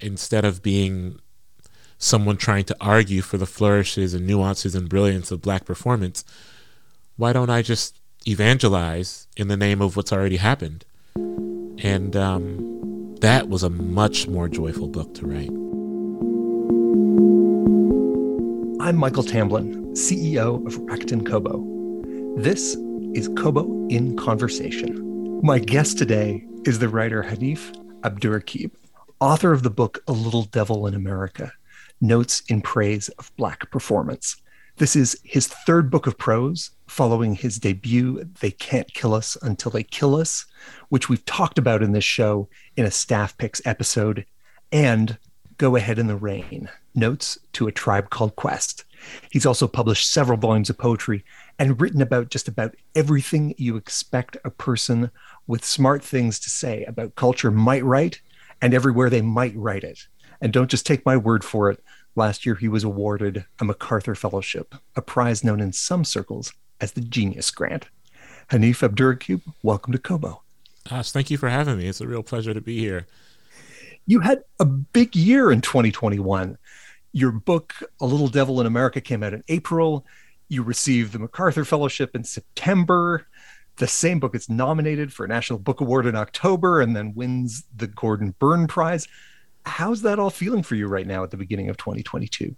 instead of being someone trying to argue for the flourishes and nuances and brilliance of black performance, why don't I just evangelize in the name of what's already happened? And um, that was a much more joyful book to write. I'm Michael Tamblyn, CEO of Rakuten Kobo. This is Kobo in Conversation. My guest today is the writer Hanif Abdurraqib, author of the book A Little Devil in America Notes in Praise of Black Performance. This is his third book of prose, following his debut, They Can't Kill Us Until They Kill Us, which we've talked about in this show in a staff picks episode, and Go Ahead in the Rain Notes to a Tribe Called Quest. He's also published several volumes of poetry and written about just about everything you expect a person with smart things to say about culture might write and everywhere they might write it. And don't just take my word for it. Last year, he was awarded a MacArthur Fellowship, a prize known in some circles as the Genius Grant. Hanif Abdurraqib, welcome to Kobo. Gosh, thank you for having me. It's a real pleasure to be here. You had a big year in 2021. Your book, A Little Devil in America, came out in April. You received the MacArthur Fellowship in September. The same book is nominated for a National Book Award in October and then wins the Gordon Burn Prize. How's that all feeling for you right now at the beginning of 2022?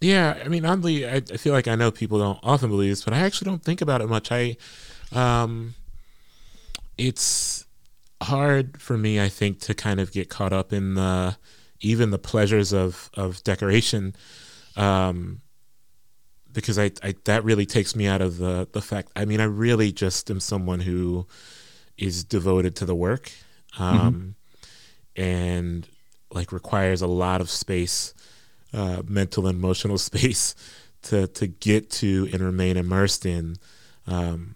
Yeah, I mean, oddly, I, I feel like I know people don't often believe this, but I actually don't think about it much. I, um, it's hard for me, I think, to kind of get caught up in the even the pleasures of of decoration, um, because I, I that really takes me out of the the fact. I mean, I really just am someone who is devoted to the work, um, mm-hmm. and like requires a lot of space, uh, mental and emotional space, to to get to and remain immersed in, um,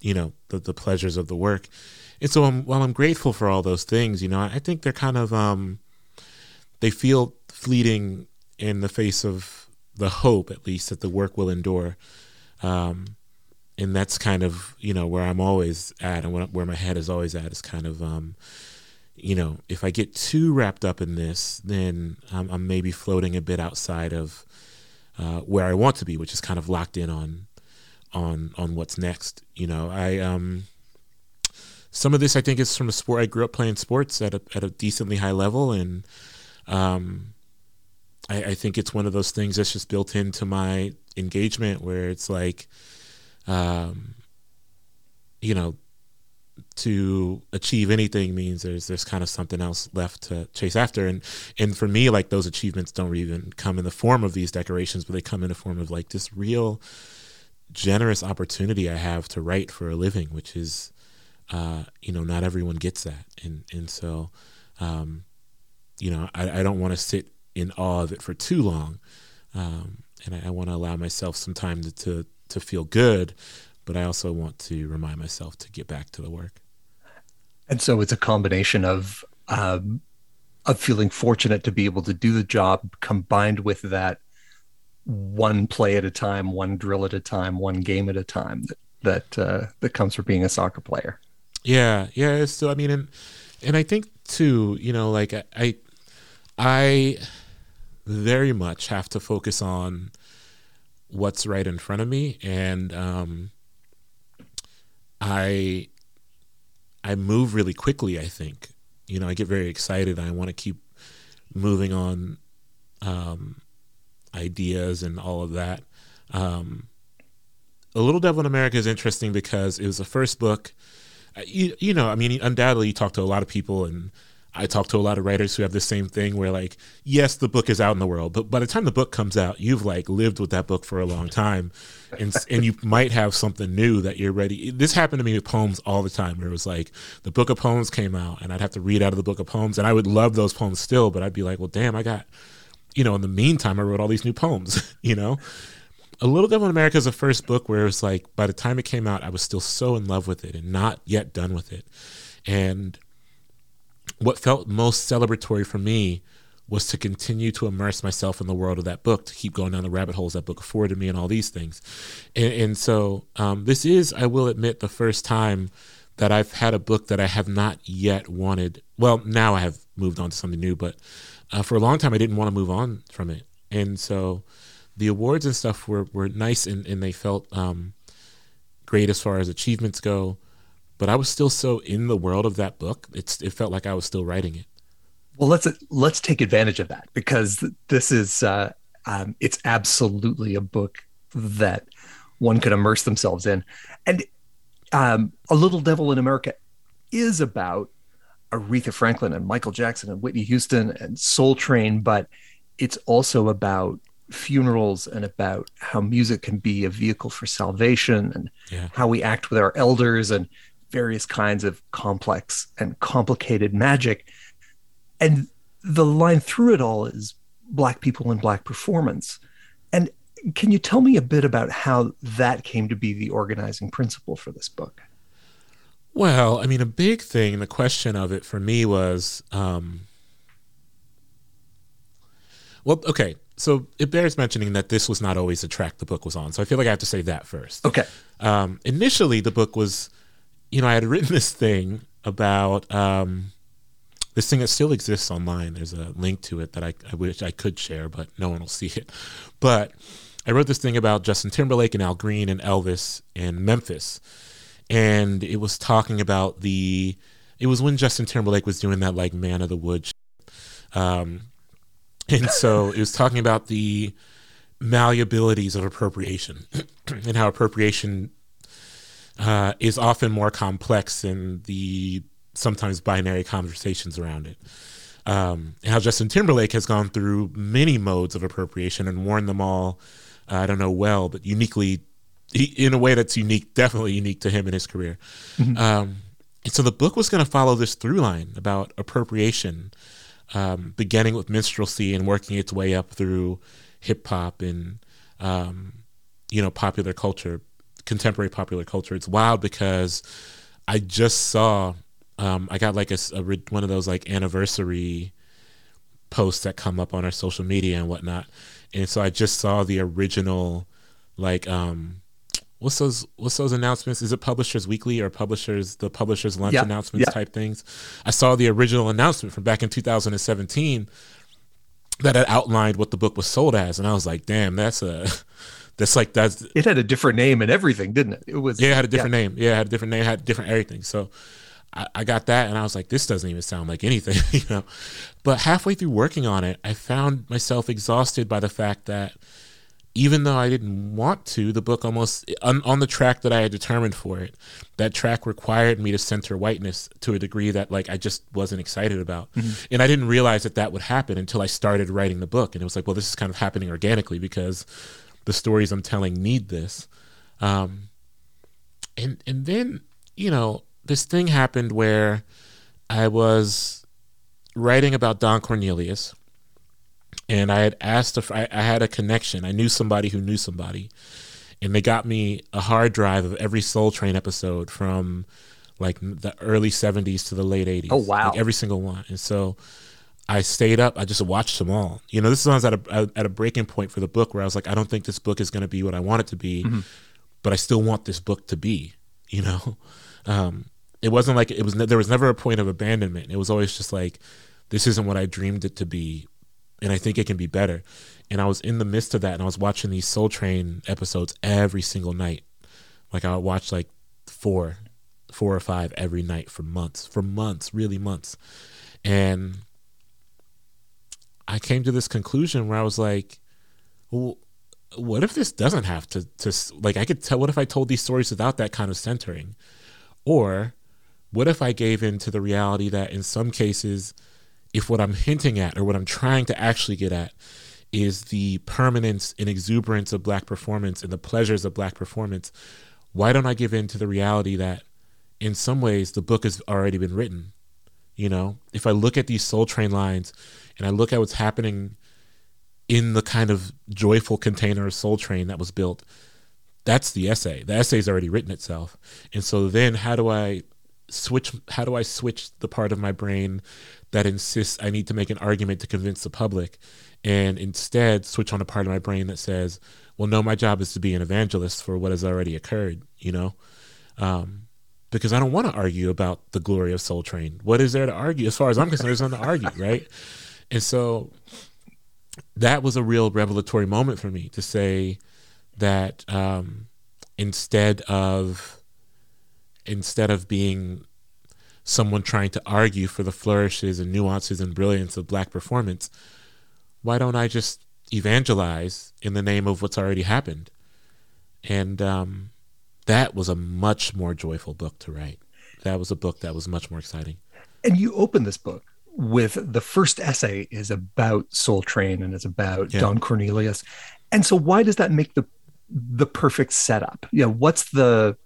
you know, the the pleasures of the work. And so, I'm, while I'm grateful for all those things, you know, I think they're kind of um, they feel fleeting in the face of the hope, at least, that the work will endure. Um, and that's kind of you know where I'm always at, and where my head is always at is kind of um, you know if I get too wrapped up in this, then I'm, I'm maybe floating a bit outside of uh, where I want to be, which is kind of locked in on on on what's next. You know, I um some of this I think is from a sport I grew up playing sports at a at a decently high level, and um, I, I think it's one of those things that's just built into my engagement where it's like, um, you know, to achieve anything means there's there's kind of something else left to chase after. And and for me like those achievements don't even come in the form of these decorations but they come in the form of like this real generous opportunity I have to write for a living which is uh, you know not everyone gets that. And and so um, you know I, I don't want to sit in awe of it for too long, um, and I, I want to allow myself some time to, to to feel good, but I also want to remind myself to get back to the work. And so it's a combination of um, of feeling fortunate to be able to do the job, combined with that one play at a time, one drill at a time, one game at a time that that uh, that comes from being a soccer player. Yeah, yeah. So I mean, and and I think too, you know, like I, I very much have to focus on what's right in front of me. And um, i i move really quickly i think. You know i get very excited. I want to keep moving on um, ideas and all of that. Um, a little devil in america is interesting because it was the first book. Uh, you, you know i mean undoubtedly you talk to a lot of people and I talk to a lot of writers who have the same thing where like, yes, the book is out in the world, but by the time the book comes out, you've like lived with that book for a long time. And and you might have something new that you're ready. This happened to me with poems all the time where it was like the book of poems came out and I'd have to read out of the book of poems and I would love those poems still, but I'd be like, well, damn, I got, you know, in the meantime, I wrote all these new poems, you know? A Little Devil in America is the first book where it was like, by the time it came out, I was still so in love with it and not yet done with it. And what felt most celebratory for me was to continue to immerse myself in the world of that book, to keep going down the rabbit holes that book afforded me, and all these things. And, and so, um, this is, I will admit, the first time that I've had a book that I have not yet wanted. Well, now I have moved on to something new, but uh, for a long time I didn't want to move on from it, and so the awards and stuff were were nice and and they felt um, great as far as achievements go. But I was still so in the world of that book. It's it felt like I was still writing it. Well, let's let's take advantage of that because this is uh, um, it's absolutely a book that one could immerse themselves in, and um, a little devil in America is about Aretha Franklin and Michael Jackson and Whitney Houston and Soul Train, but it's also about funerals and about how music can be a vehicle for salvation and yeah. how we act with our elders and various kinds of complex and complicated magic. And the line through it all is black people and black performance. And can you tell me a bit about how that came to be the organizing principle for this book? Well i mean a big thing the question of it for me was um, well okay so it bears mentioning that this was not always the track the book was on. So i feel like i have to say that first. Okay. Um, initially the book was you know i had written this thing about um, this thing that still exists online. There's a link to it that I, I wish I could share, but no one will see it. But I wrote this thing about Justin Timberlake and Al Green and Elvis in Memphis. And it was talking about the, it was when Justin Timberlake was doing that like Man of the Woods. Um, and so it was talking about the malleabilities of appropriation and how appropriation uh, is often more complex than the sometimes binary conversations around it. Um, how Justin Timberlake has gone through many modes of appropriation and worn them all, uh, I don't know well, but uniquely, he, in a way that's unique, definitely unique to him in his career. Mm-hmm. Um, and so the book was going to follow this through line about appropriation, um, beginning with minstrelsy and working its way up through hip hop and, um, you know, popular culture, contemporary popular culture. It's wild because I just saw um, I got like a, a, one of those like anniversary posts that come up on our social media and whatnot, and so I just saw the original like um, what's those what's those announcements? Is it Publishers Weekly or Publishers the Publishers Lunch announcements type things? I saw the original announcement from back in 2017 that had outlined what the book was sold as, and I was like, damn, that's a that's like that's it had a different name and everything, didn't it? It was yeah, it had a different yeah. name. Yeah, it had a different name, had different everything. So I, I got that and I was like, this doesn't even sound like anything, you know. But halfway through working on it, I found myself exhausted by the fact that even though I didn't want to, the book almost on, on, the track that I had determined for it, that track required me to center whiteness to a degree that like I just wasn't excited about, mm-hmm. and I didn't realize that that would happen until I started writing the book, and it was like, well, this is kind of happening organically because the stories I'm telling need this, um, and and then you know this thing happened where I was writing about Don Cornelius, and I had asked if I, I had a connection. I knew somebody who knew somebody, and they got me a hard drive of every Soul Train episode from like the early 70s to the late 80s. Oh, wow. Like every single one. And so I stayed up. I just watched them all. You know, this is when I was at a, at a breaking point for the book where I was like, I don't think this book is going to be what I want it to be, mm-hmm. but I still want this book to be, you know? Um, it wasn't like it was there was never a point of abandonment it was always just like this isn't what i dreamed it to be and i think it can be better and i was in the midst of that and i was watching these soul train episodes every single night like i would watch like four four or five every night for months for months really months and i came to this conclusion where i was like well what if this doesn't have to to like i could tell what if i told these stories without that kind of centering or what if I gave in to the reality that in some cases, if what I'm hinting at or what I'm trying to actually get at is the permanence and exuberance of black performance and the pleasures of black performance, why don't I give in to the reality that in some ways the book has already been written? You know, if I look at these Soul Train lines and I look at what's happening in the kind of joyful container of Soul Train that was built, that's the essay. The essay's already written itself. And so then how do I switch how do I switch the part of my brain that insists I need to make an argument to convince the public and instead switch on a part of my brain that says, well, no, my job is to be an evangelist for what has already occurred, you know? Um, because I don't want to argue about the glory of Soul Train. What is there to argue? As far as I'm concerned, there's nothing to argue, right? And so that was a real revelatory moment for me to say that um, instead of instead of being someone trying to argue for the flourishes and nuances and brilliance of black performance, why don't I just evangelize in the name of what's already happened? And um, that was a much more joyful book to write. That was a book that was much more exciting. And you open this book with the first essay is about Soul Train and it's about yeah. Don Cornelius. And so why does that make the the perfect setup? You know, what's the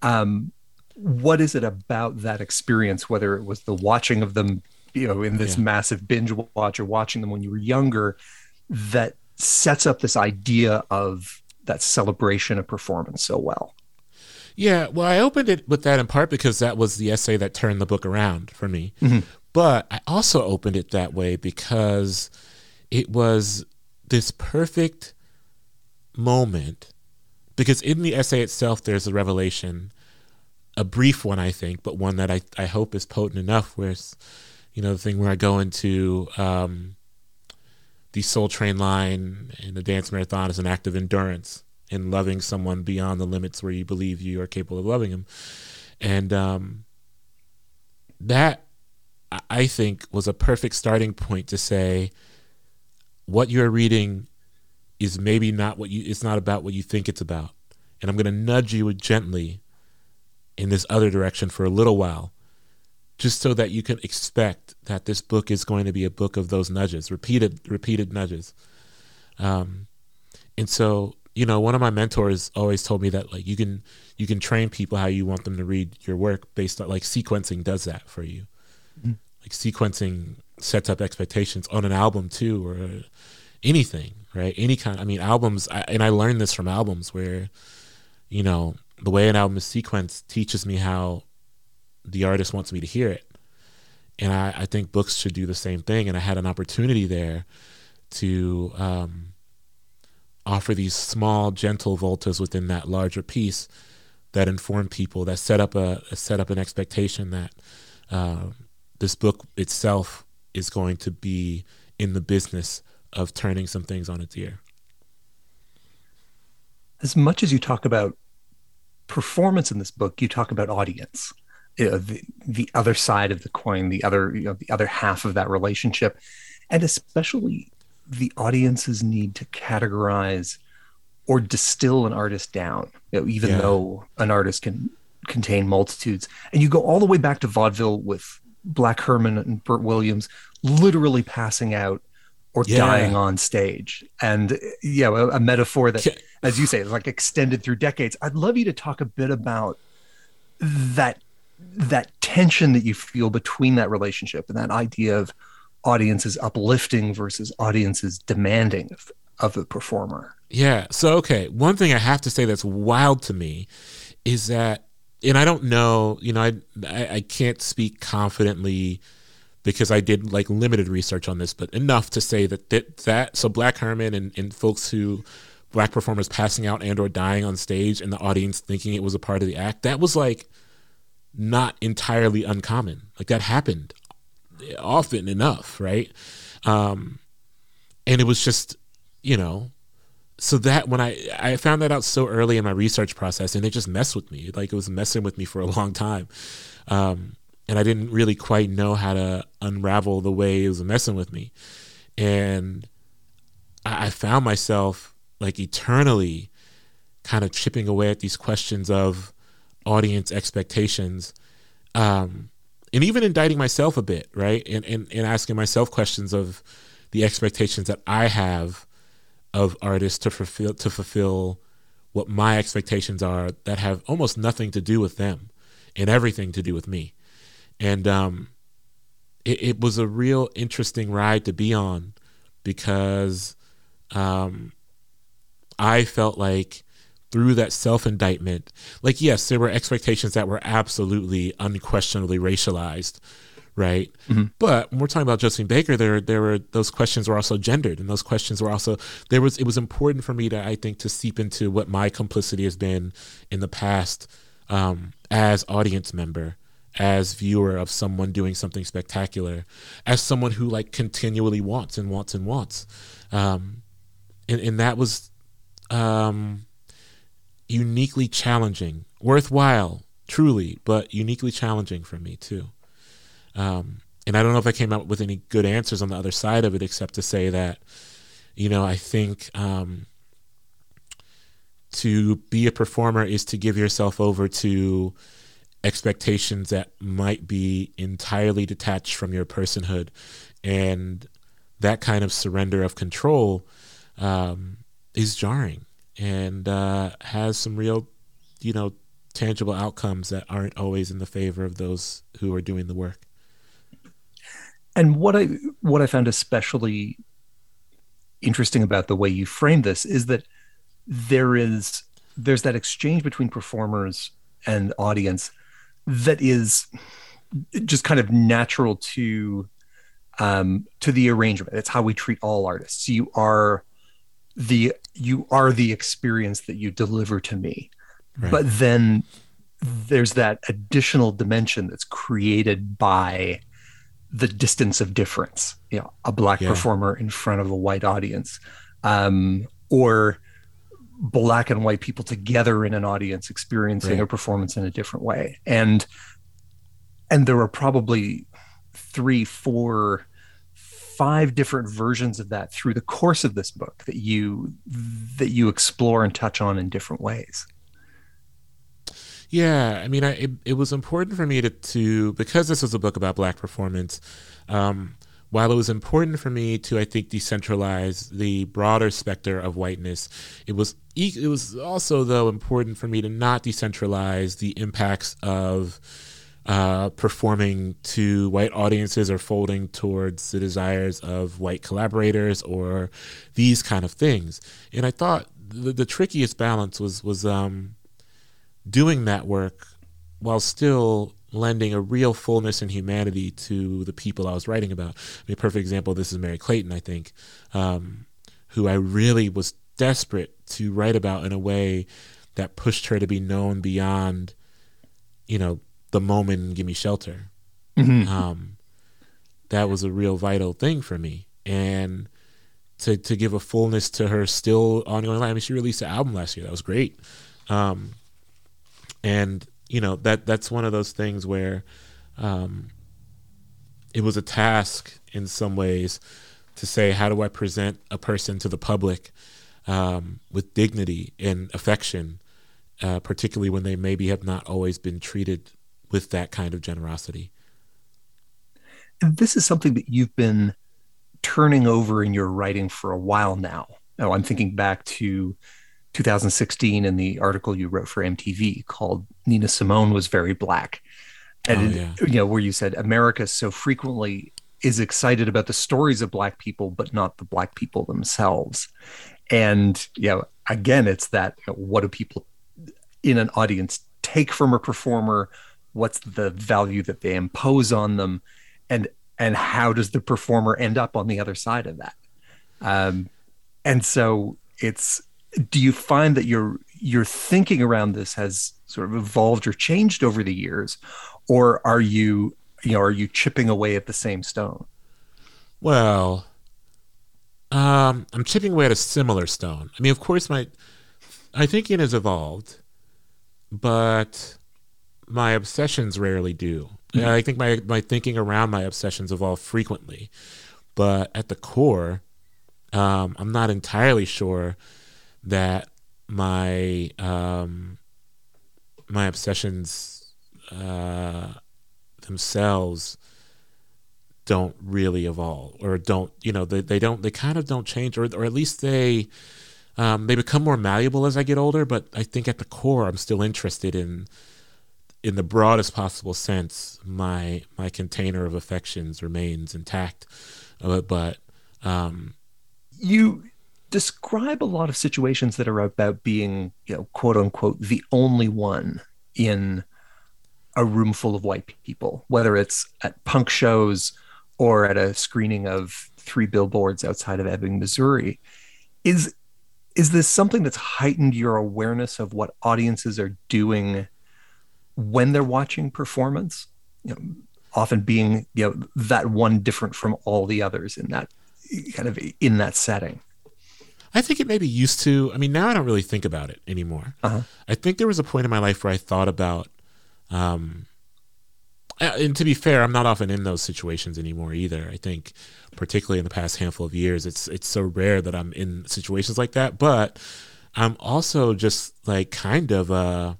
um what is it about that experience, whether it was the watching of them, you know, in this yeah. massive binge watch or watching them when you were younger, that sets up this idea of that celebration of performance so well? Yeah, well, I opened it with that in part because that was the essay that turned the book around for me. Mm-hmm. But I also opened it that way because it was this perfect moment. Because in the essay itself, there's a revelation a brief one, I think, but one that I, I hope is potent enough. Where it's, you know, the thing where I go into um, the Soul Train line and the dance marathon is an act of endurance and loving someone beyond the limits where you believe you are capable of loving them, and um, that I think was a perfect starting point to say what you're reading is maybe not what you it's not about what you think it's about and i'm going to nudge you gently in this other direction for a little while, just so that you can expect that this book is going to be a book of those nudges, repeated, repeated nudges. Um, and so, you know, one of my mentors always told me that like you can you can train people how you want them to read your work based on like sequencing does that for you. Like sequencing sets up expectations on an album too, or anything, right? Any kind. I mean, albums, I, and I learned this from albums where, you know, the way an album is sequenced teaches me how the artist wants me to hear it. And I, I think books should do the same thing. And I had an opportunity there to um, offer these small, gentle voltas within that larger piece that inform people, that set up a, set up an expectation that uh, this book itself is going to be in the business of turning some things on its ear. As much as you talk about performance in this book, you talk about audience, you know, the the other side of the coin, the other you know the other half of that relationship, and especially the audience's need to categorize or distill an artist down, you know, even yeah. though an artist can contain multitudes. And you go all the way back to vaudeville with Black Herman and Bert Williams literally passing out or yeah. dying on stage. And yeah, a, a metaphor that, as you say, is like extended through decades. I'd love you to talk a bit about that that tension that you feel between that relationship and that idea of audiences uplifting versus audiences demanding of, of the performer. Yeah. So okay, one thing I have to say that's wild to me is that, and I don't know, you know, I I, I can't speak confidently because I did like limited research on this, but enough to say that that, that so Black Herman and, and folks who black performers passing out and or dying on stage and the audience thinking it was a part of the act, that was like not entirely uncommon. Like that happened often enough, right? Um, and it was just, you know, so that when I I found that out so early in my research process, and it just messed with me. Like it was messing with me for a long time. Um, and I didn't really quite know how to unravel the way it was messing with me. And I, I found myself like eternally kind of chipping away at these questions of audience expectations. Um, and even indicting myself a bit, right? And, and, and asking myself questions of the expectations that I have of artists to fulfill to fulfill what my expectations are that have almost nothing to do with them and everything to do with me. And um, it, it, was a real interesting ride to be on because um, I felt like through that self indictment, like yes, there were expectations that were absolutely unquestionably racialized, right? Mm-hmm. But when we're talking about Josephine Baker, there there were those questions were also gendered, and those questions were also there was it was important for me to I think to seep into what my complicity has been in the past um, as audience member as viewer of someone doing something spectacular as someone who like continually wants and wants and wants um, and, and that was um, uniquely challenging worthwhile truly but uniquely challenging for me too um, and i don't know if i came up with any good answers on the other side of it except to say that you know i think um, to be a performer is to give yourself over to expectations that might be entirely detached from your personhood. And that kind of surrender of control um, is jarring and uh, has some real you know tangible outcomes that aren't always in the favor of those who are doing the work and what i what i found especially interesting about the way you frame this is that there is there's that exchange between performers and audience that is just kind of natural to um, to the arrangement. It's how we treat all artists. You are the you are the experience that you deliver to me, right. but then there's that additional dimension that's created by the distance of difference. You know, a black yeah. performer in front of a white audience, um, or black and white people together in an audience experiencing right. a performance in a different way and and there were probably three four five different versions of that through the course of this book that you that you explore and touch on in different ways yeah i mean I, it, it was important for me to, to because this was a book about black performance um, while it was important for me to, I think, decentralize the broader specter of whiteness, it was it was also though important for me to not decentralize the impacts of uh, performing to white audiences or folding towards the desires of white collaborators or these kind of things. And I thought the, the trickiest balance was was um, doing that work while still lending a real fullness and humanity to the people I was writing about. I mean, a perfect example this is Merry Clayton, I think, um, who I really was desperate to write about in a way that pushed her to be known beyond, you know, the moment "Give Me Shelter." Mm-hmm. Um, that was a real vital thing for me, and to to give a fullness to her still ongoing life. I mean, she released an album last year that was great, um, and you know that that's one of those things where um, it was a task in some ways to say how do I present a person to the public um, with dignity and affection, uh, particularly when they maybe have not always been treated with that kind of generosity. And this is something that you've been turning over in your writing for a while now. Now I'm thinking back to 2016 in the article you wrote for MTV called Nina Simone was very black. And oh, yeah. you know, where you said America so frequently is excited about the stories of black people, but not the black people themselves. And you know, again, it's that you know, what do people in an audience take from a performer? What's the value that they impose on them? And and how does the performer end up on the other side of that? Um, and so it's do you find that your your thinking around this has sort of evolved or changed over the years? Or are you you know are you chipping away at the same stone? Well um, i'm chipping away at a similar stone. I mean of course my my thinking has evolved but my obsessions rarely do. Mm-hmm. i think my my thinking around my obsessions evolve frequently but at the core um, i'm not entirely sure that my um, my obsessions uh, themselves don't really evolve or don't you know they, they don't they kind of don't change or, or at least they um, they become more malleable as I get older but I think at the core I'm still interested in in the broadest possible sense my my container of affections remains intact. Uh, but um, you describe a lot of situations that are about being, you know, quote unquote, the only one in a room full of white people, whether it's at punk shows or at a screening of three billboards outside of Ebbing, Missouri. Is is this something that's heightened your awareness of what audiences are doing when they're watching performance? you know, often being you know that one different from all the others in that kind of in that setting. I think it maybe used to. I mean, now I don't really think about it anymore. Uh-huh. I think there was a point in my life where I thought about, um, and to be fair, I'm not often in those situations anymore either. I think, particularly in the past handful of years, it's it's so rare that I'm in situations like that. But I'm also just like kind of uh,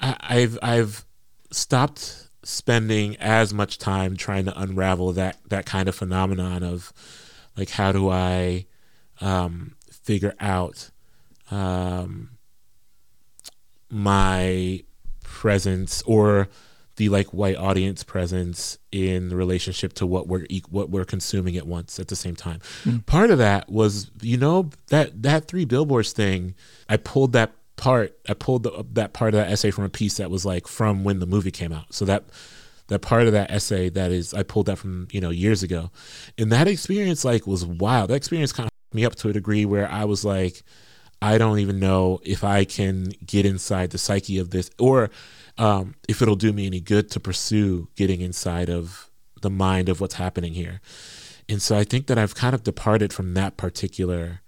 I, I've I've stopped spending as much time trying to unravel that that kind of phenomenon of like how do I um, figure out um, my presence or the like white audience presence in relationship to what we're what we're consuming at once at the same time. Mm. Part of that was you know that that three billboards thing. I pulled that part. I pulled the, that part of that essay from a piece that was like from when the movie came out. So that that part of that essay that is I pulled that from you know years ago, and that experience like was wild. That experience kind of me up to a degree where I was like, I don't even know if I can get inside the psyche of this or um, if it'll do me any good to pursue getting inside of the mind of what's happening here. And so I think that I've kind of departed from that particular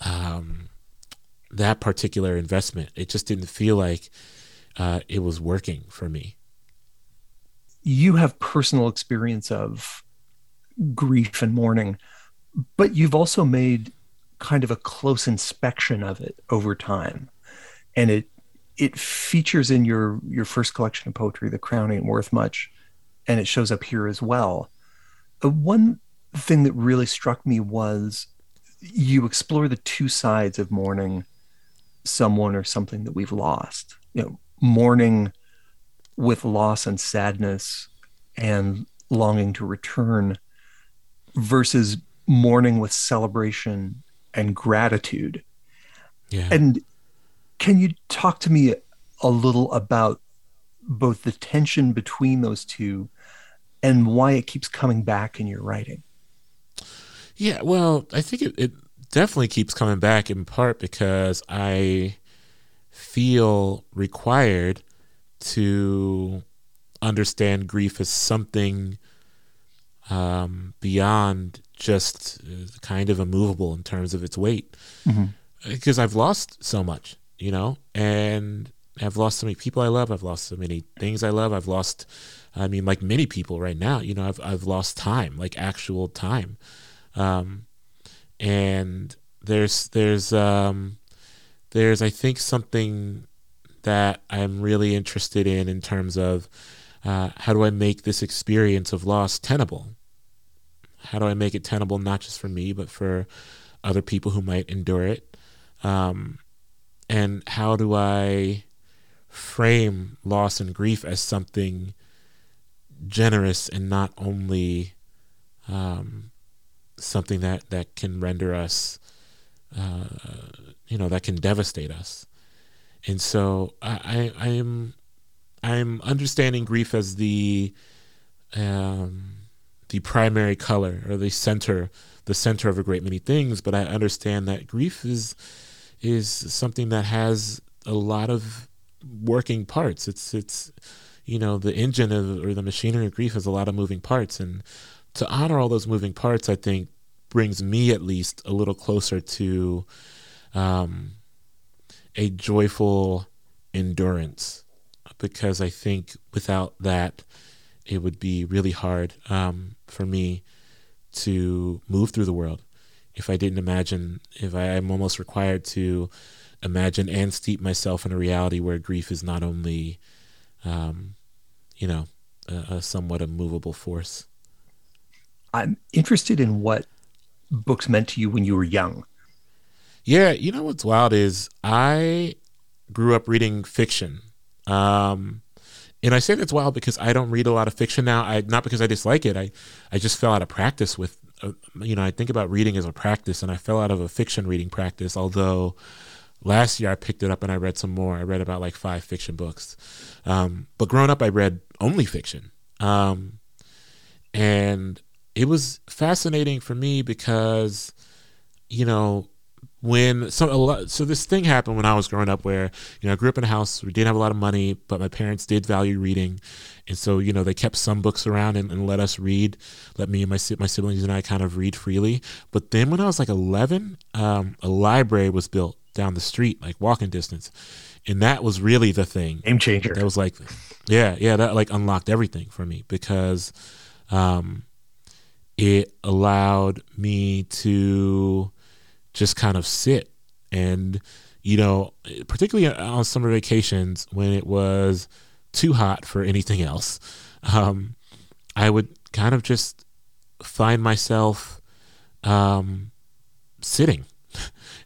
um, that particular investment. It just didn't feel like uh, it was working for me. You have personal experience of grief and mourning but you've also made kind of a close inspection of it over time. And it it features in your your first collection of poetry the crown ain't worth much and it shows up here as well. Uh, one thing that really struck me was you explore the two sides of mourning someone or something that we've lost. You know mourning with loss and sadness and longing to return versus mourning with celebration and gratitude. Yeah. And can you talk to me a little about both the tension between those two and why it keeps coming back in your writing? Yeah, well, I think it, it definitely keeps coming back in part because I feel required to understand grief as something um, beyond just uh, kind of immovable in terms of its weight mm-hmm. because I've lost so much, you know, and I've lost so many people I love. I've lost so many things I love. I've lost, I mean, like many people right now, you know, I've I've lost time, like actual time, um, and there's there's um, there's I think something that I'm really interested in in terms of uh, how do I make this experience of loss tenable? How do I make it tenable not just for me but for other people who might endure it? Um, and how do I frame loss and grief as something generous and not only um, something that that can render us, uh, you know, that can devastate us? And so I, I, I am I'm understanding grief as the um, the primary color or the center the center of a great many things but i understand that grief is is something that has a lot of working parts. It's it's you know the engine of, or the machinery of grief has a lot of moving parts. And to honor all those moving parts i think brings me at least a little closer to um, a joyful endurance. Because i think without that it would be really hard um, for me to move through the world if I didn't imagine, if I am almost required to imagine and steep myself in a reality where grief is not only, um, you know, a, a somewhat immovable force. I'm interested in what books meant to you when you were young. Yeah, you know what's wild is I grew up reading fiction. Um, and I say that's wild because I don't read a lot of fiction now. I not because I dislike it. I I just fell out of practice with uh, you know, I think about reading as a practice and I fell out of a fiction reading practice although last year I picked it up and I read some more. I read about like five fiction books. Um, but growing up I read only fiction. Um, and it was fascinating for me because you know, when so a lot, so this thing happened when I was growing up where you know I grew up in a house we didn't have a lot of money but my parents did value reading. And so you know they kept some books around and, and let us read let me and my my siblings and I kind of read freely. But then when I was like 11 um, a library was built down the street like walking distance. And that was really the thing. Game changer. That was like yeah yeah that like unlocked everything for me because um, it allowed me to just kind of sit and you know particularly on summer vacations when it was too hot for anything else um, i would kind of just find myself um, sitting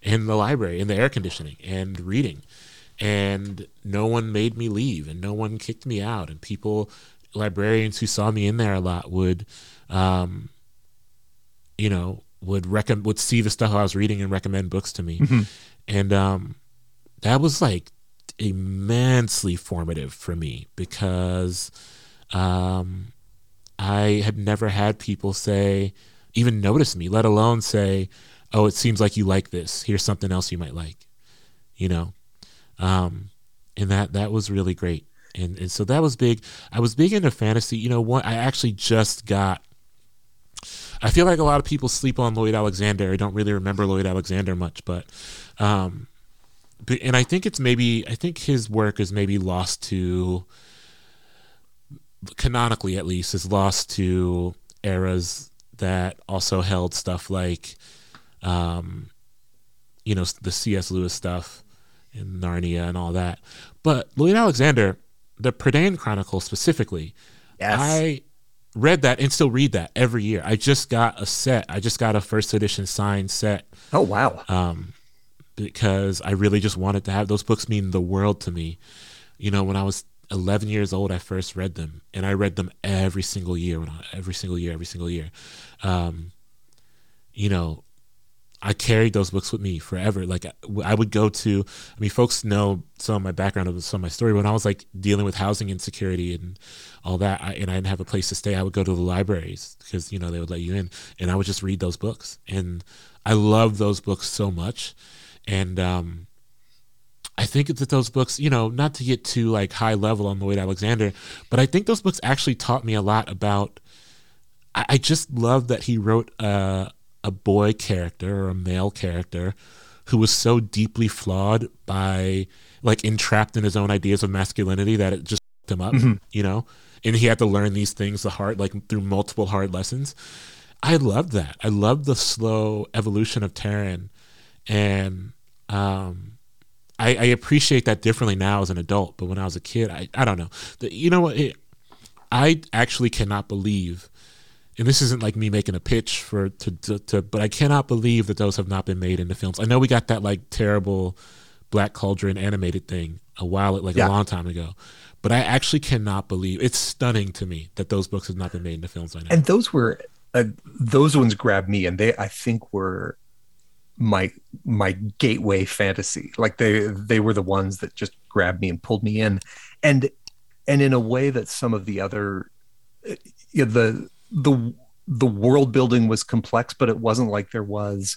in the library in the air conditioning and reading. And no one made me leave and no one kicked me out. And people librarians who saw me in there a lot would um, you know would recommend would see the stuff I was reading and recommend books to me, mm-hmm. and um, that was like immensely formative for me because um, I had never had people say even notice me, let alone say, "Oh, it seems like you like this. Here's something else you might like," you know, um, and that that was really great. And, and so that was big. I was big into fantasy. You know, what I actually just got I feel like a lot of people sleep on Lloyd Alexander. I don't really remember Lloyd Alexander much, but, um, but and I think it's maybe I think his work is maybe lost to canonically at least is lost to eras that also held stuff like, um, you know, the C.S. Lewis stuff and Narnia and all that. But Lloyd Alexander, the Prydain Chronicle specifically, yes. I read that and still read that every year. I just got a set. I just got a first edition signed set. Oh wow. Um, because I really just wanted to have those books mean the world to me. You know, when I was 11 years old, I first read them, and I read them every single year. When I, every single year, every single year. Um, you know, I carried those books with me forever. Like I would go to, I mean, folks know some of my background of some of my story. When I was like dealing with housing insecurity and all that, I, and I didn't have a place to stay, I would go to the libraries because you know they would let you in, and I would just read those books. And I love those books so much, and um, I think that those books, you know, not to get too like high level on Lloyd Alexander, but I think those books actually taught me a lot about. I, I just love that he wrote. Uh, a boy character or a male character who was so deeply flawed by like entrapped in his own ideas of masculinity that it just him up, mm-hmm. you know? And he had to learn these things the hard like through multiple hard lessons. I loved that. I loved the slow evolution of Taran and um I, I appreciate that differently now as an adult, but when I was a kid, I, I don't know. The, you know what? It, I actually cannot believe and this isn't like me making a pitch for to, to, to, but I cannot believe that those have not been made into films. I know we got that like terrible Black Cauldron animated thing a while like yeah. a long time ago, but I actually cannot believe it's stunning to me that those books have not been made into films by now. And those were uh, those ones grabbed me, and they I think were my my gateway fantasy. Like they they were the ones that just grabbed me and pulled me in, and and in a way that some of the other uh, you know, the the the world building was complex, but it wasn't like there was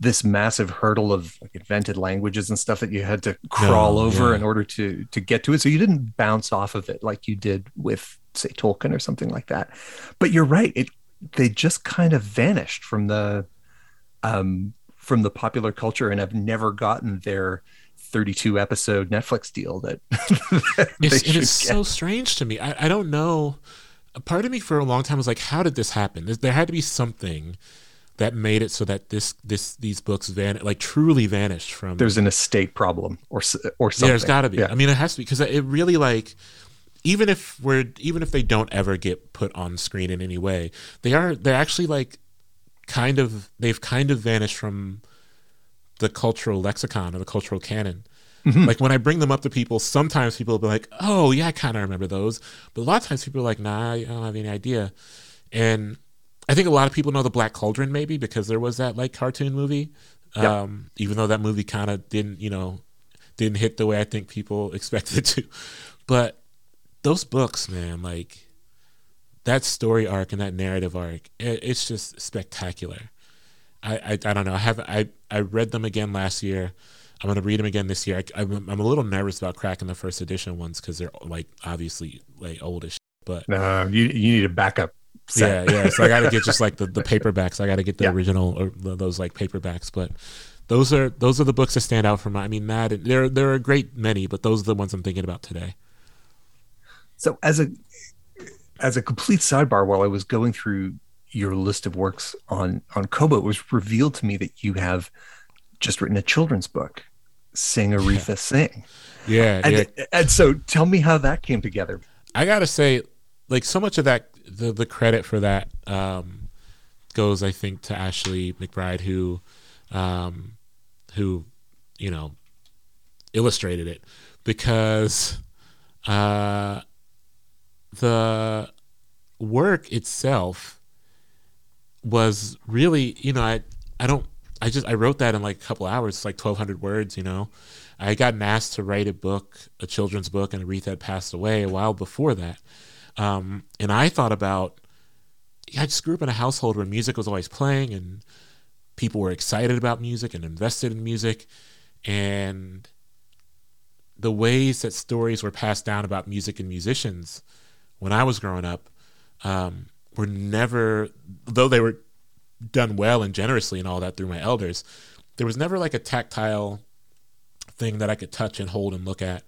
this massive hurdle of like invented languages and stuff that you had to crawl no, over yeah. in order to to get to it. So you didn't bounce off of it like you did with say Tolkien or something like that. But you're right; it they just kind of vanished from the um from the popular culture and have never gotten their 32 episode Netflix deal that, that it's, it is so strange to me. I, I don't know a part of me for a long time was like, how did this happen? There had to be something that made it so that this this these books van like truly vanished from. There's an estate problem or or something. There's got to be. Yeah. I mean, it has to be because it really like even if we're even if they don't ever get put on screen in any way, they are they're actually like kind of they've kind of vanished from the cultural lexicon or the cultural canon. Mm-hmm. Like when I bring them up to people, sometimes people will be like, "Oh, yeah, I kind of remember those," but a lot of times people are like, "Nah, I don't have any idea." And I think a lot of people know the Black Cauldron maybe because there was that like cartoon movie. Yep. Um, even though that movie kind of didn't, you know, didn't hit the way I think people expected it to. But those books, man, like that story arc and that narrative arc, it, it's just spectacular. I, I, I don't know. I have I I read them again last year. I'm gonna read them again this year. I, am I'm a little nervous about cracking the first edition ones because they're like obviously like old as shit, but no, you you need a backup. Set. Yeah, yeah. So I got to get just like the, the paperbacks. I got to get the yeah. original or those like paperbacks. But those are those are the books that stand out for me. I mean, that there there are a great many, but those are the ones I'm thinking about today. So as a as a complete sidebar, while I was going through your list of works on on Kobo, it was revealed to me that you have just written a children's book, Sing Aretha yeah. Sing. Yeah and, yeah. and so tell me how that came together. I gotta say, like so much of that, the the credit for that um, goes, I think, to Ashley McBride, who, um, who, you know, illustrated it, because uh, the work itself was really, you know, I I don't I just I wrote that in like a couple hours. It's like twelve hundred words, you know. I gotten asked to write a book, a children's book, and Aretha had passed away a while before that. Um, and I thought about, yeah, I just grew up in a household where music was always playing and people were excited about music and invested in music. And the ways that stories were passed down about music and musicians when I was growing up um, were never, though they were done well and generously and all that through my elders, there was never like a tactile thing that I could touch and hold and look at.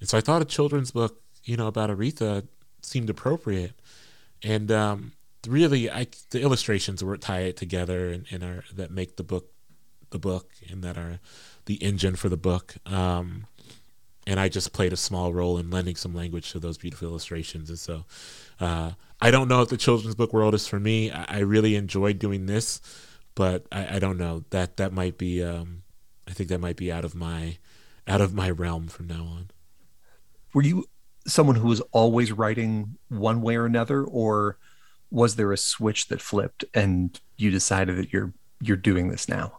And so I thought a children's book, you know, about Aretha seemed appropriate. And um, really, I the illustrations were tie it together and, and are that make the book the book and that are the engine for the book. Um, and I just played a small role in lending some language to those beautiful illustrations. And so uh, I don't know if the children's book world is for me. I, I really enjoy doing this, but I, I, don't know that that might be. Um, I think that might be out of my out of my realm from now on. Were you someone who was always writing one way or another, or was there a switch that flipped and you decided that you're you're doing this now?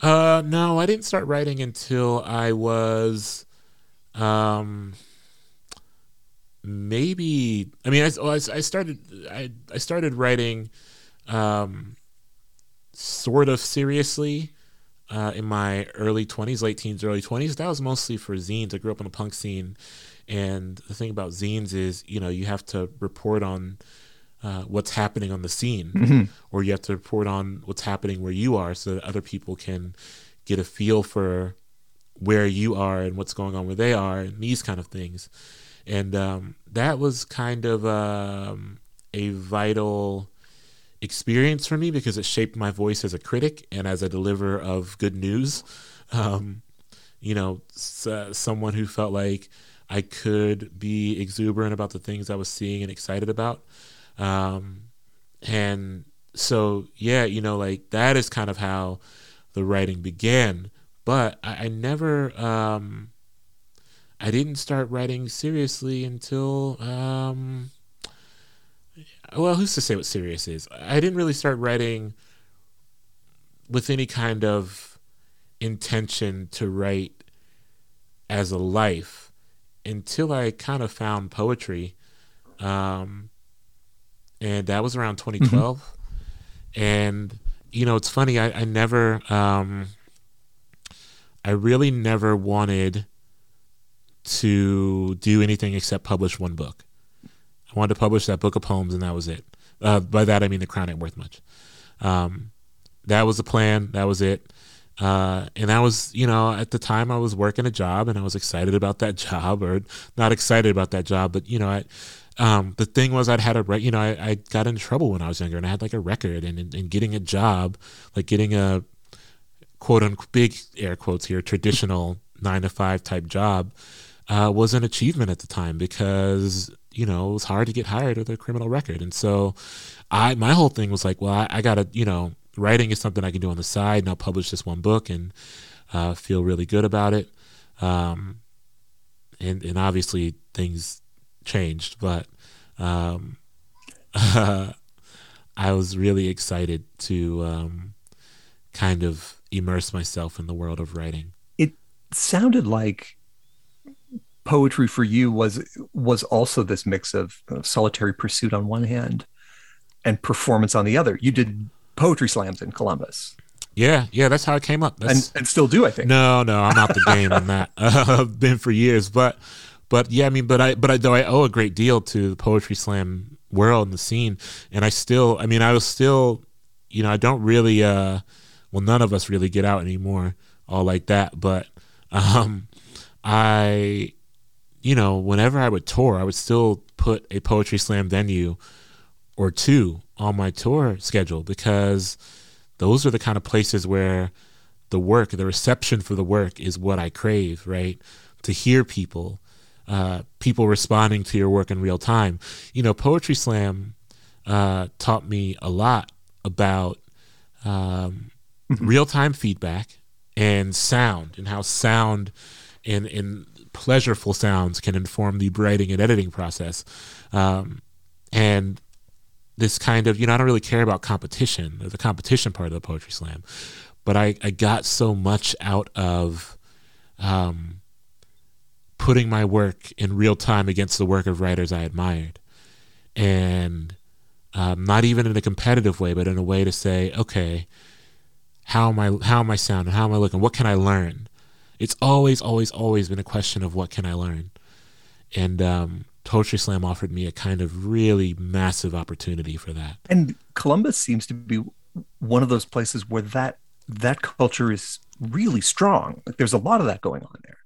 Uh, no, I didn't start writing until I was, um, maybe. I mean, I, I started I I started writing, um, sort of seriously, uh, in my early twenties, late teens, early twenties. That was mostly for zines. I grew up in a punk scene, and the thing about zines is, you know, you have to report on uh, what's happening on the scene, mm-hmm. or you have to report on what's happening where you are, so that other people can get a feel for where you are and what's going on where they are, and these kind of things. And um, that was kind of um, a vital experience for me because it shaped my voice as a critic and as a deliverer of good news. Um, you know, uh, someone who felt like I could be exuberant about the things I was seeing and excited about. Um, and so, yeah, you know, like that is kind of how the writing began. But I, I never, um, I didn't start writing seriously until, um, well, who's to say what serious is? I didn't really start writing with any kind of intention to write as a life until I kind of found poetry. Um, and that was around 2012. Mm-hmm. And you know, it's funny. I, I never, um, I really never wanted to do anything except publish one book. I wanted to publish that book of poems, and that was it. Uh, by that I mean the crown ain't worth much. Um, that was the plan. That was it. Uh, and I was, you know, at the time I was working a job, and I was excited about that job, or not excited about that job, but you know, I um, the thing was, I'd had a, you know, I, I got in trouble when I was younger and I had like a record and, and, and getting a job, like getting a quote unquote, big air quotes here, traditional nine to five type job, uh, was an achievement at the time because, you know, it was hard to get hired with a criminal record. And so I, my whole thing was like, well, I, I gotta, you know, writing is something I can do on the side and I'll publish this one book and, uh, feel really good about it. Um, and, and obviously things changed, but um, I was really excited to um, kind of immerse myself in the world of writing. It sounded like poetry for you was was also this mix of, of solitary pursuit on one hand and performance on the other. You did poetry slams in Columbus. Yeah, yeah, that's how it came up. And, and still do, I think. No, no, I'm out the game on that. Uh, I've been for years, but but yeah, I mean, but I but I though I owe a great deal to the poetry slam world and the scene, and I still, I mean, I was still, you know, I don't really, uh, well, none of us really get out anymore, all like that, but um, I, you know, whenever I would tour, I would still put a poetry slam venue or two on my tour schedule because those are the kind of places where the work, the reception for the work is what I crave, right? To hear people, uh, people responding to your work in real time. You know, Poetry Slam uh, taught me a lot about um, mm-hmm. real time feedback and sound and how sound and, and pleasureful sounds can inform the writing and editing process. Um, and this kind of, you know, I don't really care about competition, the competition part of the poetry slam, but I, I got so much out of um, putting my work in real time against the work of writers I admired. And um, not even in a competitive way, but in a way to say, okay, how am I, how am I sounding? How am I looking? What can I learn? It's always, always, always been a question of what can I learn? And um, Poetry Slam offered me a kind of really massive opportunity for that. And Columbus seems to be one of those places where that that culture is really strong. Like there's a lot of that going on there.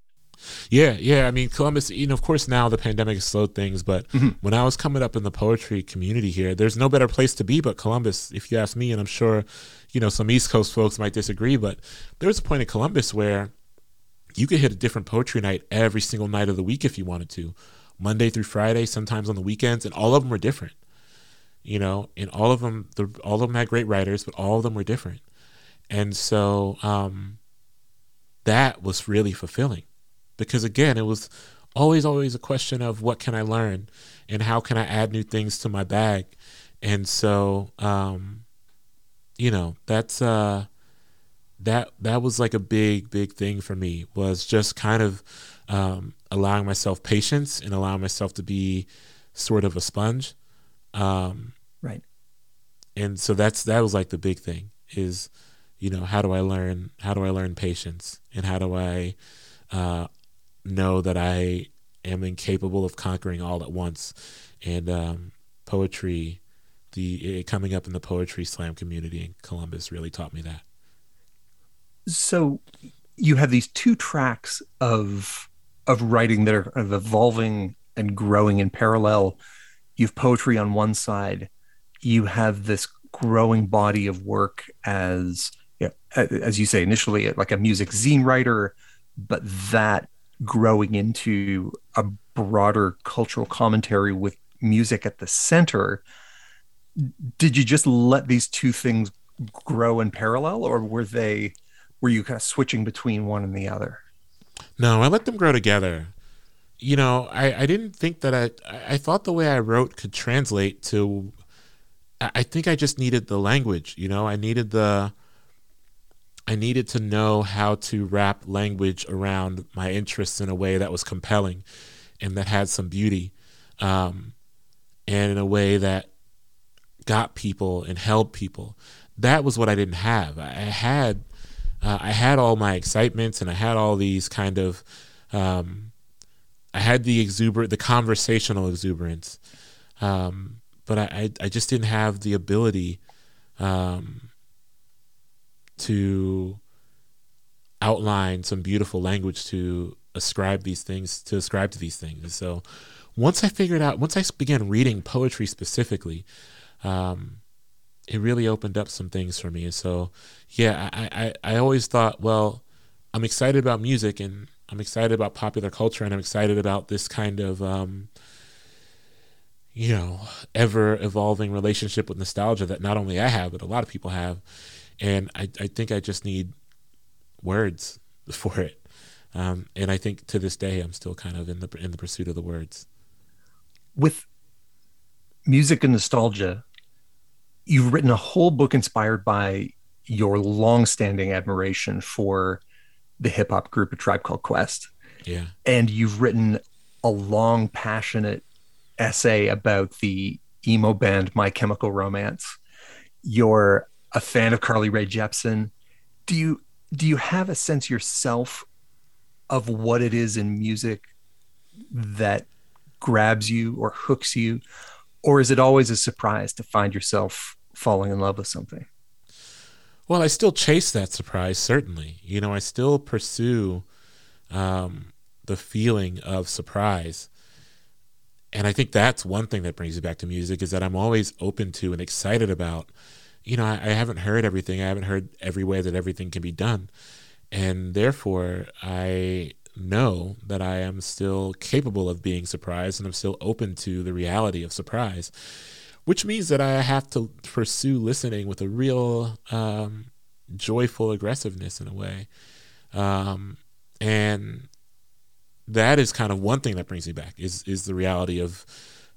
Yeah, yeah. I mean, Columbus, you know, of course, now the pandemic has slowed things, but mm-hmm. when I was coming up in the poetry community here, there's no better place to be but Columbus, if you ask me. And I'm sure, you know, some East Coast folks might disagree, but there was a point in Columbus where you could hit a different poetry night every single night of the week if you wanted to, Monday through Friday, sometimes on the weekends, and all of them were different. You know, and all of them, the, all of them had great writers, but all of them were different. And so um, that was really fulfilling because again, it was always, always a question of what can I learn and how can I add new things to my bag. And so, um, you know, that's, uh, that, that was like a big, big thing for me was just kind of, um, allowing myself patience and allowing myself to be sort of a sponge. Um, right. And so that's, that was like the big thing is, you know, how do I learn, how do I learn patience and how do I, uh, know that I am incapable of conquering all at once. And um, poetry, the coming up in the poetry slam community in Columbus really taught me that. So you have these two tracks of of writing that are of evolving and growing in parallel. You have poetry on one side. You have this growing body of work as you know, as you say initially like a music zine writer, but that growing into a broader cultural commentary with music at the center did you just let these two things grow in parallel or were they were you kind of switching between one and the other no i let them grow together you know i, I didn't think that i i thought the way i wrote could translate to i think i just needed the language you know i needed the I needed to know how to wrap language around my interests in a way that was compelling and that had some beauty, um, and in a way that got people and held people. That was what I didn't have. I had uh, I had all my excitements and I had all these kind of um, I had the exuberant, the conversational exuberance, um, but I, I, just didn't have the ability um, to outline some beautiful language to ascribe these things to ascribe to these things. so once I figured out, once I began reading poetry specifically, um, it really opened up some things for me. So, yeah, I, I, I always thought, well, I'm excited about music and I'm excited about popular culture and I'm excited about this kind of, um, you know, ever evolving relationship with nostalgia that not only I have, but a lot of people have and I, I think I just need words for it. Um, and I think to this day, I'm still kind of in the in the pursuit of the words. With music and nostalgia, you've written a whole book inspired by your long-standing admiration for the hip hop group A Tribe Called Quest. Yeah, and you've written a long, passionate essay about the emo band My Chemical Romance. You're a fan of Carly Rae Jepsen. Do you do you have a sense yourself of what it is in music that grabs you or hooks you, or is it always a surprise to find yourself falling in love with something? Well, I still chase that surprise, certainly. You know, I still pursue um, the feeling of surprise. And I think that's one thing that brings me back to music is that I'm always open to and excited about. You know, I, I haven't heard everything. I haven't heard every way that everything can be done. And therefore, I know that I am still capable of being surprised and I'm still open to the reality of surprise which means that I have to pursue listening with a real um, joyful aggressiveness in a way. Um, and that is kind of one thing that brings me back is is the reality of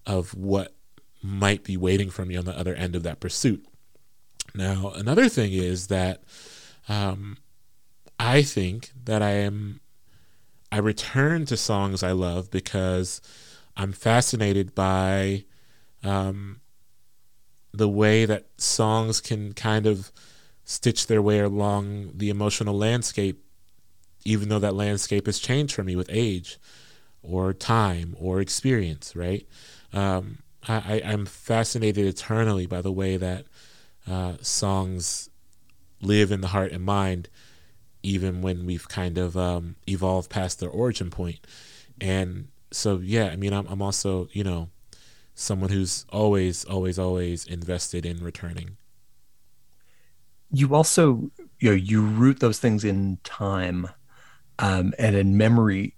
of what might be waiting for me on the other end of that pursuit. Now, another thing is that um, I think that I am I return to songs I love because I'm fascinated by um, the way that songs can kind of stitch their way along the emotional landscape, even though that landscape has changed for me with age or time or experience, right? Um, I, am fascinated eternally by the way that uh, songs live in the heart and mind, even when we've kind of um, evolved past their origin point. And so, yeah, I mean, I'm, I'm also, you know, someone who's always, always, always invested in returning. You also, you know, you root those things in time um, and in memory.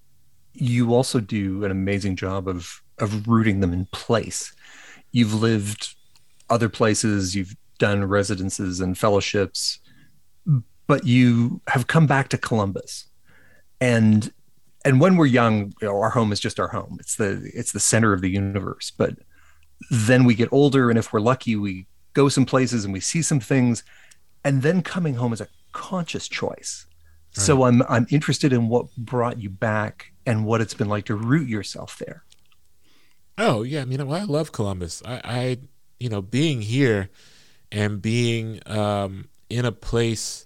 You also do an amazing job of of rooting them in place. You've lived other places, you've done residences and fellowships, but you have come back to Columbus. And and when we're young, you know, our home is just our home. It's the it's the center of the universe. But then we get older and if we're lucky we go some places and we see some things. And then coming home is a conscious choice. Right. so i'm i'm interested in what brought you back and what it's been like to root yourself there. Oh yeah. I mean well, i love columbus. I i you know being here and being um in a place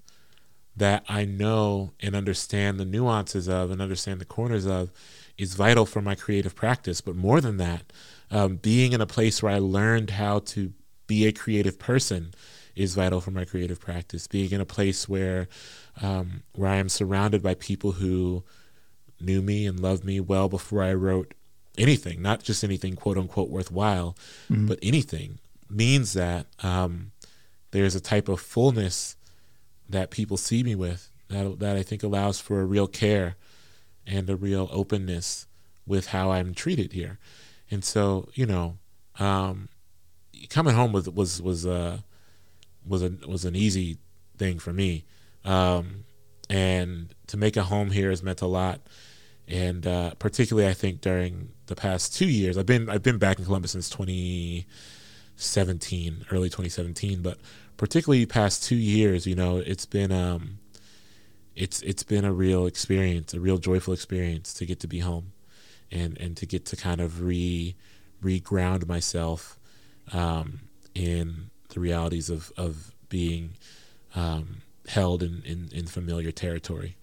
that i know and understand the nuances of and understand the corners of is vital for my creative practice. But more than that um, being in a place where I learned how to be a creative person is vital for my creative practice. Being in a place where um, where I am surrounded by people who knew me and loved me well before I wrote anything, not just anything quote unquote worthwhile, mm-hmm. but anything, means that um, there's a type of fullness that people see me with that that I think allows for a real care and a real openness with how I'm treated here. And so, you know, um, coming home was was was uh was a was an easy thing for me. Um, and to make a home here has meant a lot. And uh, particularly, I think during the past two years, I've been I've been back in Columbus since 2017, early 2017. But particularly past two years, you know, it's been um, it's it's been a real experience, a real joyful experience to get to be home and and to get to kind of re reground myself um, in the realities of of being um, held in, in in familiar territory.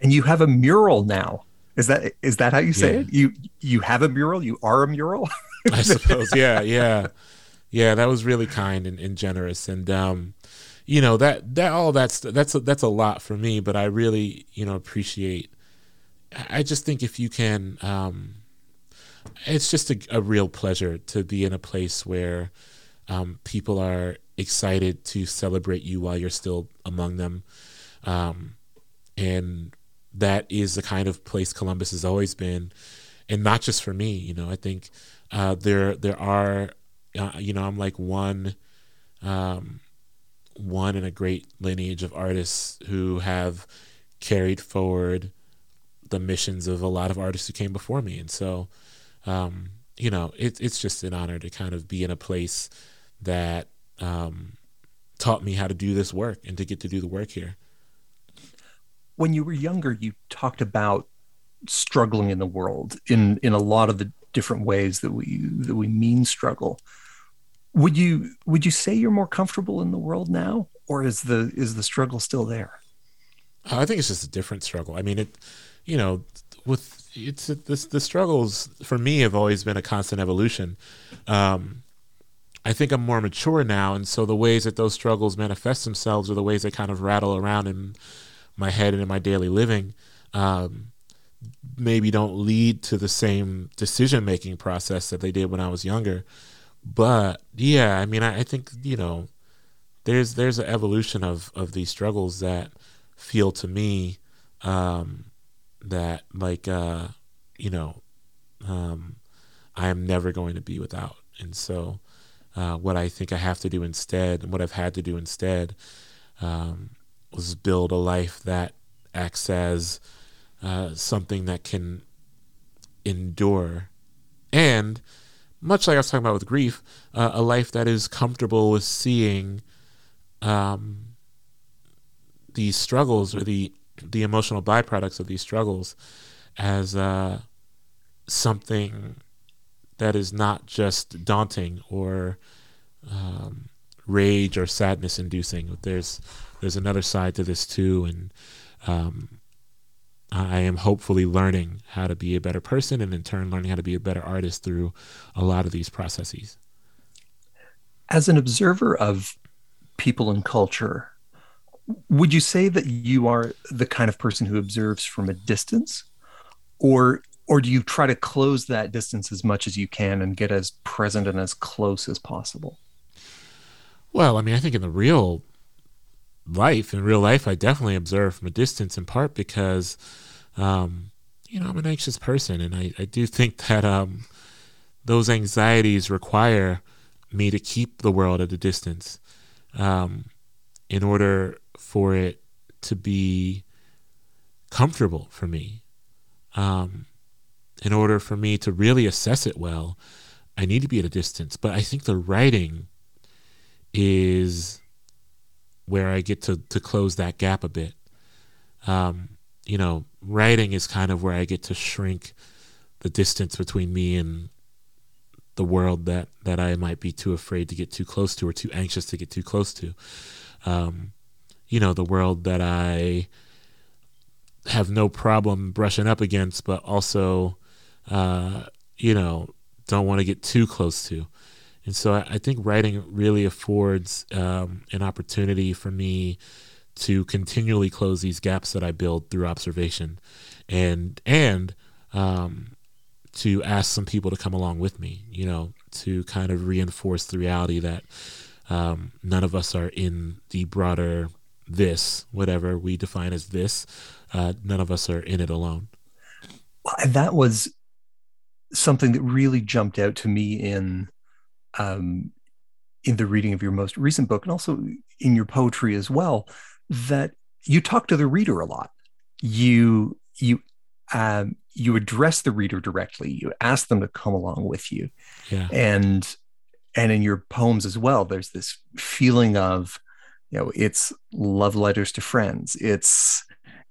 And you have a mural now. Is that is that how you say yeah. it? You you have a mural. You are a mural. I suppose. Yeah, yeah, yeah. That was really kind and, and generous, and um, you know that that all that's that's a, that's a lot for me. But I really you know appreciate I just think if you can, um, it's just a, a, real pleasure to be in a place where um, people are excited to celebrate you while you're still among them. Um, and that is the kind of place Columbus has always been. And not just for me, you know, I think uh, there there are, uh, you know, I'm like one, um, one in a great lineage of artists who have carried forward the missions of a lot of artists who came before me. And so, um, you know, it, it's just an honor to kind of be in a place that um, taught me how to do this work and to get to do the work here. When you were younger, you talked about struggling in the world in in a lot of the different ways that we that we mean struggle. would you would you say you're more comfortable in the world now, or is the is the struggle still there? I think it's just a different struggle. I mean, it, you know, with it's this the struggles for me have always been a constant evolution. Um, I think I'm more mature now, and so the ways that those struggles manifest themselves are the ways they kind of rattle around in my head and in my daily living. Um, maybe don't lead to the same decision making process that they did when I was younger. But yeah, I mean, I, I think you know, there's there's an evolution of of these struggles that feel to me um, that like uh, you know um, I am never going to be without, and so uh, what I think I have to do instead, and what I've had to do instead, um, was build a life that acts as uh, something that can endure, and much like I was talking about with grief, uh, a life that is comfortable with seeing um, these struggles or the the emotional byproducts of these struggles as uh, something that is not just daunting or um, rage or sadness inducing. There's there's another side to this too, and um, I am hopefully learning how to be a better person and in turn learning how to be a better artist through a lot of these processes. As an observer of people and culture, would you say that you are the kind of person who observes from a distance or or do you try to close that distance as much as you can and get as present and as close as possible? Well, I mean, I think in the real life, in real life, I definitely observe from a distance in part because, um, you know, I'm an anxious person. And I, I do think that um, those anxieties require me to keep the world at a distance um, in order for it to be comfortable for me. Um, in order for me to really assess it well, I need to be at a distance. But I think the writing is where I get to to close that gap a bit. Um, you know, writing is kind of where I get to shrink the distance between me and the world that that I might be too afraid to get too close to or too anxious to get too close to. Um, you know, the world that I have no problem brushing up against, but also, uh, you know, don't want to get too close to. And so I, I think writing really affords um, an opportunity for me to continually close these gaps that I build through observation, and and um, to ask some people to come along with me. You know, to kind of reinforce the reality that um, none of us are in the broader this, whatever we define as this. Uh, none of us are in it alone. That was something that really jumped out to me in um, in the reading of your most recent book and also in your poetry as well that you talk to the reader a lot you you um, you address the reader directly you ask them to come along with you yeah. and and in your poems as well there's this feeling of you know it's love letters to friends it's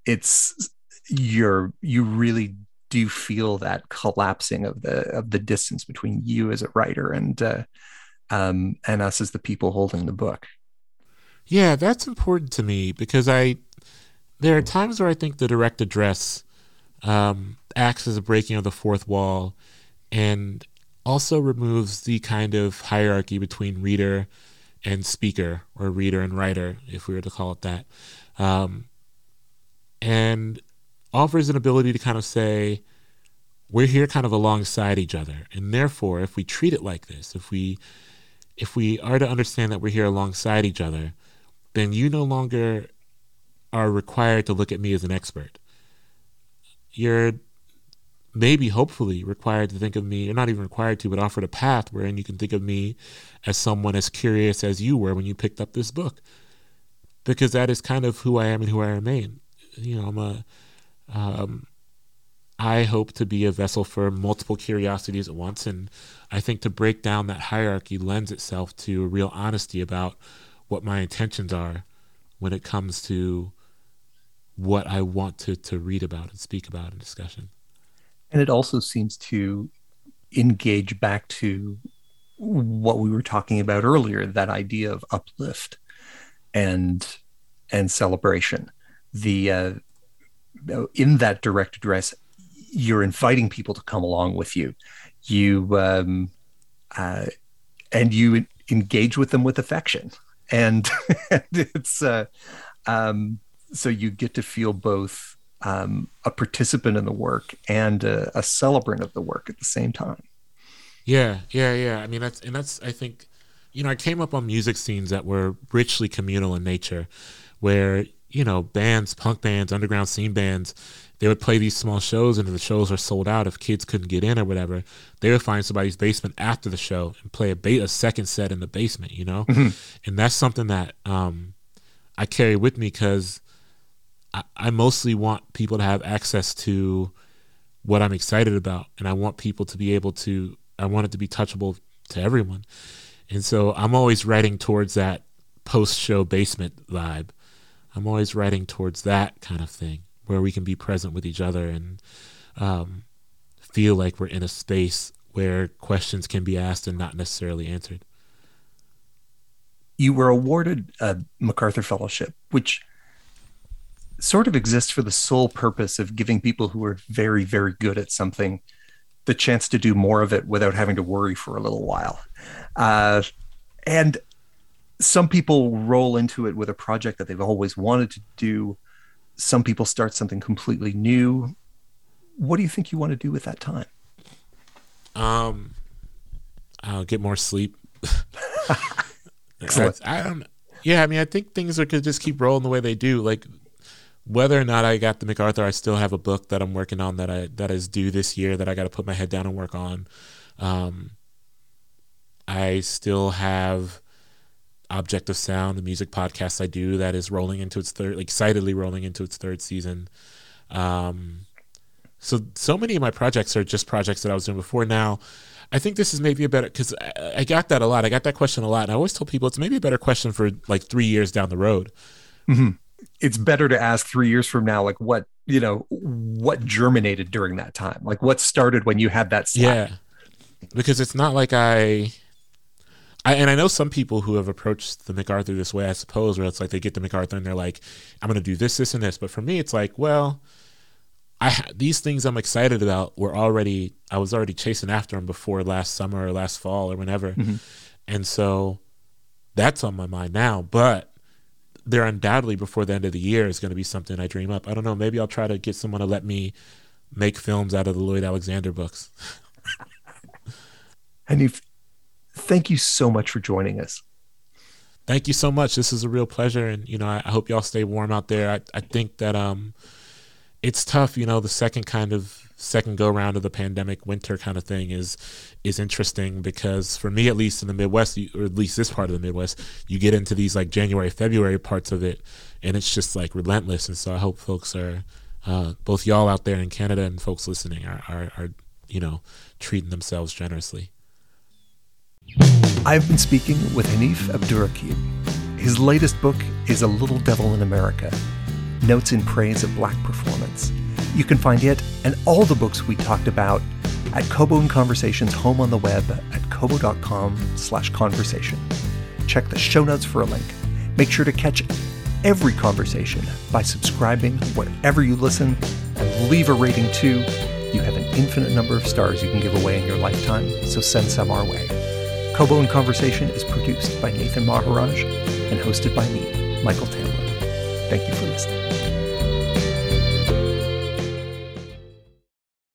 it's you're you really do feel that collapsing of the of the distance between you as a writer and uh, um, and us as the people holding the book. Yeah, that's important to me because I there are times where I think the direct address um, acts as a breaking of the fourth wall and also removes the kind of hierarchy between reader and speaker or reader and writer, if we were to call it that. Um, and offers an ability to kind of say, we're here kind of alongside each other. And therefore, if we treat it like this, if we if we are to understand that we're here alongside each other, then you no longer are required to look at me as an expert. You're maybe hopefully required to think of me, or not even required to, but offered a path wherein you can think of me as someone as curious as you were when you picked up this book. Because that is kind of who I am and who I remain you know, I'm a, um, I hope to be a vessel for multiple curiosities at once. And I think to break down that hierarchy lends itself to a real honesty about what my intentions are when it comes to what I want to, to read about and speak about in discussion. And it also seems to engage back to what we were talking about earlier that idea of uplift and and celebration. The uh, in that direct address you're inviting people to come along with you. You um, uh, and you engage with them with affection. And, it's uh, um, so you get to feel both um, a participant in the work and a, a celebrant of the work at the same time yeah, yeah, yeah. I mean, that's and that's I think, you know, I came up on music scenes that were richly communal in nature, where you know bands, punk bands, underground scene bands, they would play these small shows, and if the shows were sold out. If kids couldn't get in or whatever, they would find somebody's basement after the show and play a, ba- a second set in the basement. You know, mm-hmm. and that's something that um, I carry with me because I, mostly want people to have access to what I'm excited about, and I want people to be able to I want it to be touchable to everyone. And so I'm always writing towards that post show basement vibe. I'm always writing towards that kind of thing where we can be present with each other and um, feel like we're in a space where questions can be asked and not necessarily answered. You were awarded a MacArthur Fellowship, which sort of exists for the sole purpose of giving people who are very, very good at something the chance to do more of it without having to worry for a little while. Uh, and some people roll into it with a project that they've always wanted to do. Some people start something completely new. What do you think you want to do with that time? Um, I'll get more sleep. I, I don't. Yeah, I mean, I think things are could just keep rolling the way they do. Like whether or not I got the MacArthur, I still have a book that I'm working on that I that is due this year that I got to put my head down and work on. Um, I still have Object of Sound, the music podcast I do that is rolling into its third, excitedly rolling into its third season. Um, so so many of my projects are just projects that I was doing before. Now, I think this is maybe a better because I, I, got that a lot. I got that question a lot, and I always tell people it's maybe a better question for like three years down the road. Mm-hmm it's better to ask three years from now, like what you know, what germinated during that time, like what started when you had that. Slap. Yeah, because it's not like I, I, and I know some people who have approached the MacArthur this way. I suppose, where it's like they get the MacArthur and they're like, "I'm going to do this, this, and this." But for me, it's like, well, I these things I'm excited about were already I was already chasing after them before last summer or last fall or whenever, mm-hmm. and so that's on my mind now. But there undoubtedly before the end of the year is going to be something I dream up. I don't know. Maybe I'll try to get someone to let me make films out of the Lloyd Alexander books. Hanif, thank you so much for joining us. Thank you so much. This is a real pleasure, and you know, I, I hope y'all stay warm out there. I, I think that um, it's tough. You know, the second kind of second go round of the pandemic winter kind of thing is is interesting because for me at least in the Midwest or at least this part of the Midwest you get into these like January February parts of it and it's just like relentless and so I hope folks are uh, both y'all out there in Canada and folks listening are, are, are you know treating themselves generously. I've been speaking with Hanif Abdurraqib. His latest book is A Little Devil in America Notes in Praise of Black Performance. You can find it and all the books we talked about at Kobo in Conversations home on the web at kobo.com slash conversation. Check the show notes for a link. Make sure to catch every conversation by subscribing wherever you listen and leave a rating too. You have an infinite number of stars you can give away in your lifetime, so send some our way. Kobo in Conversation is produced by Nathan Maharaj and hosted by me, Michael Tamblyn. Thank you for listening.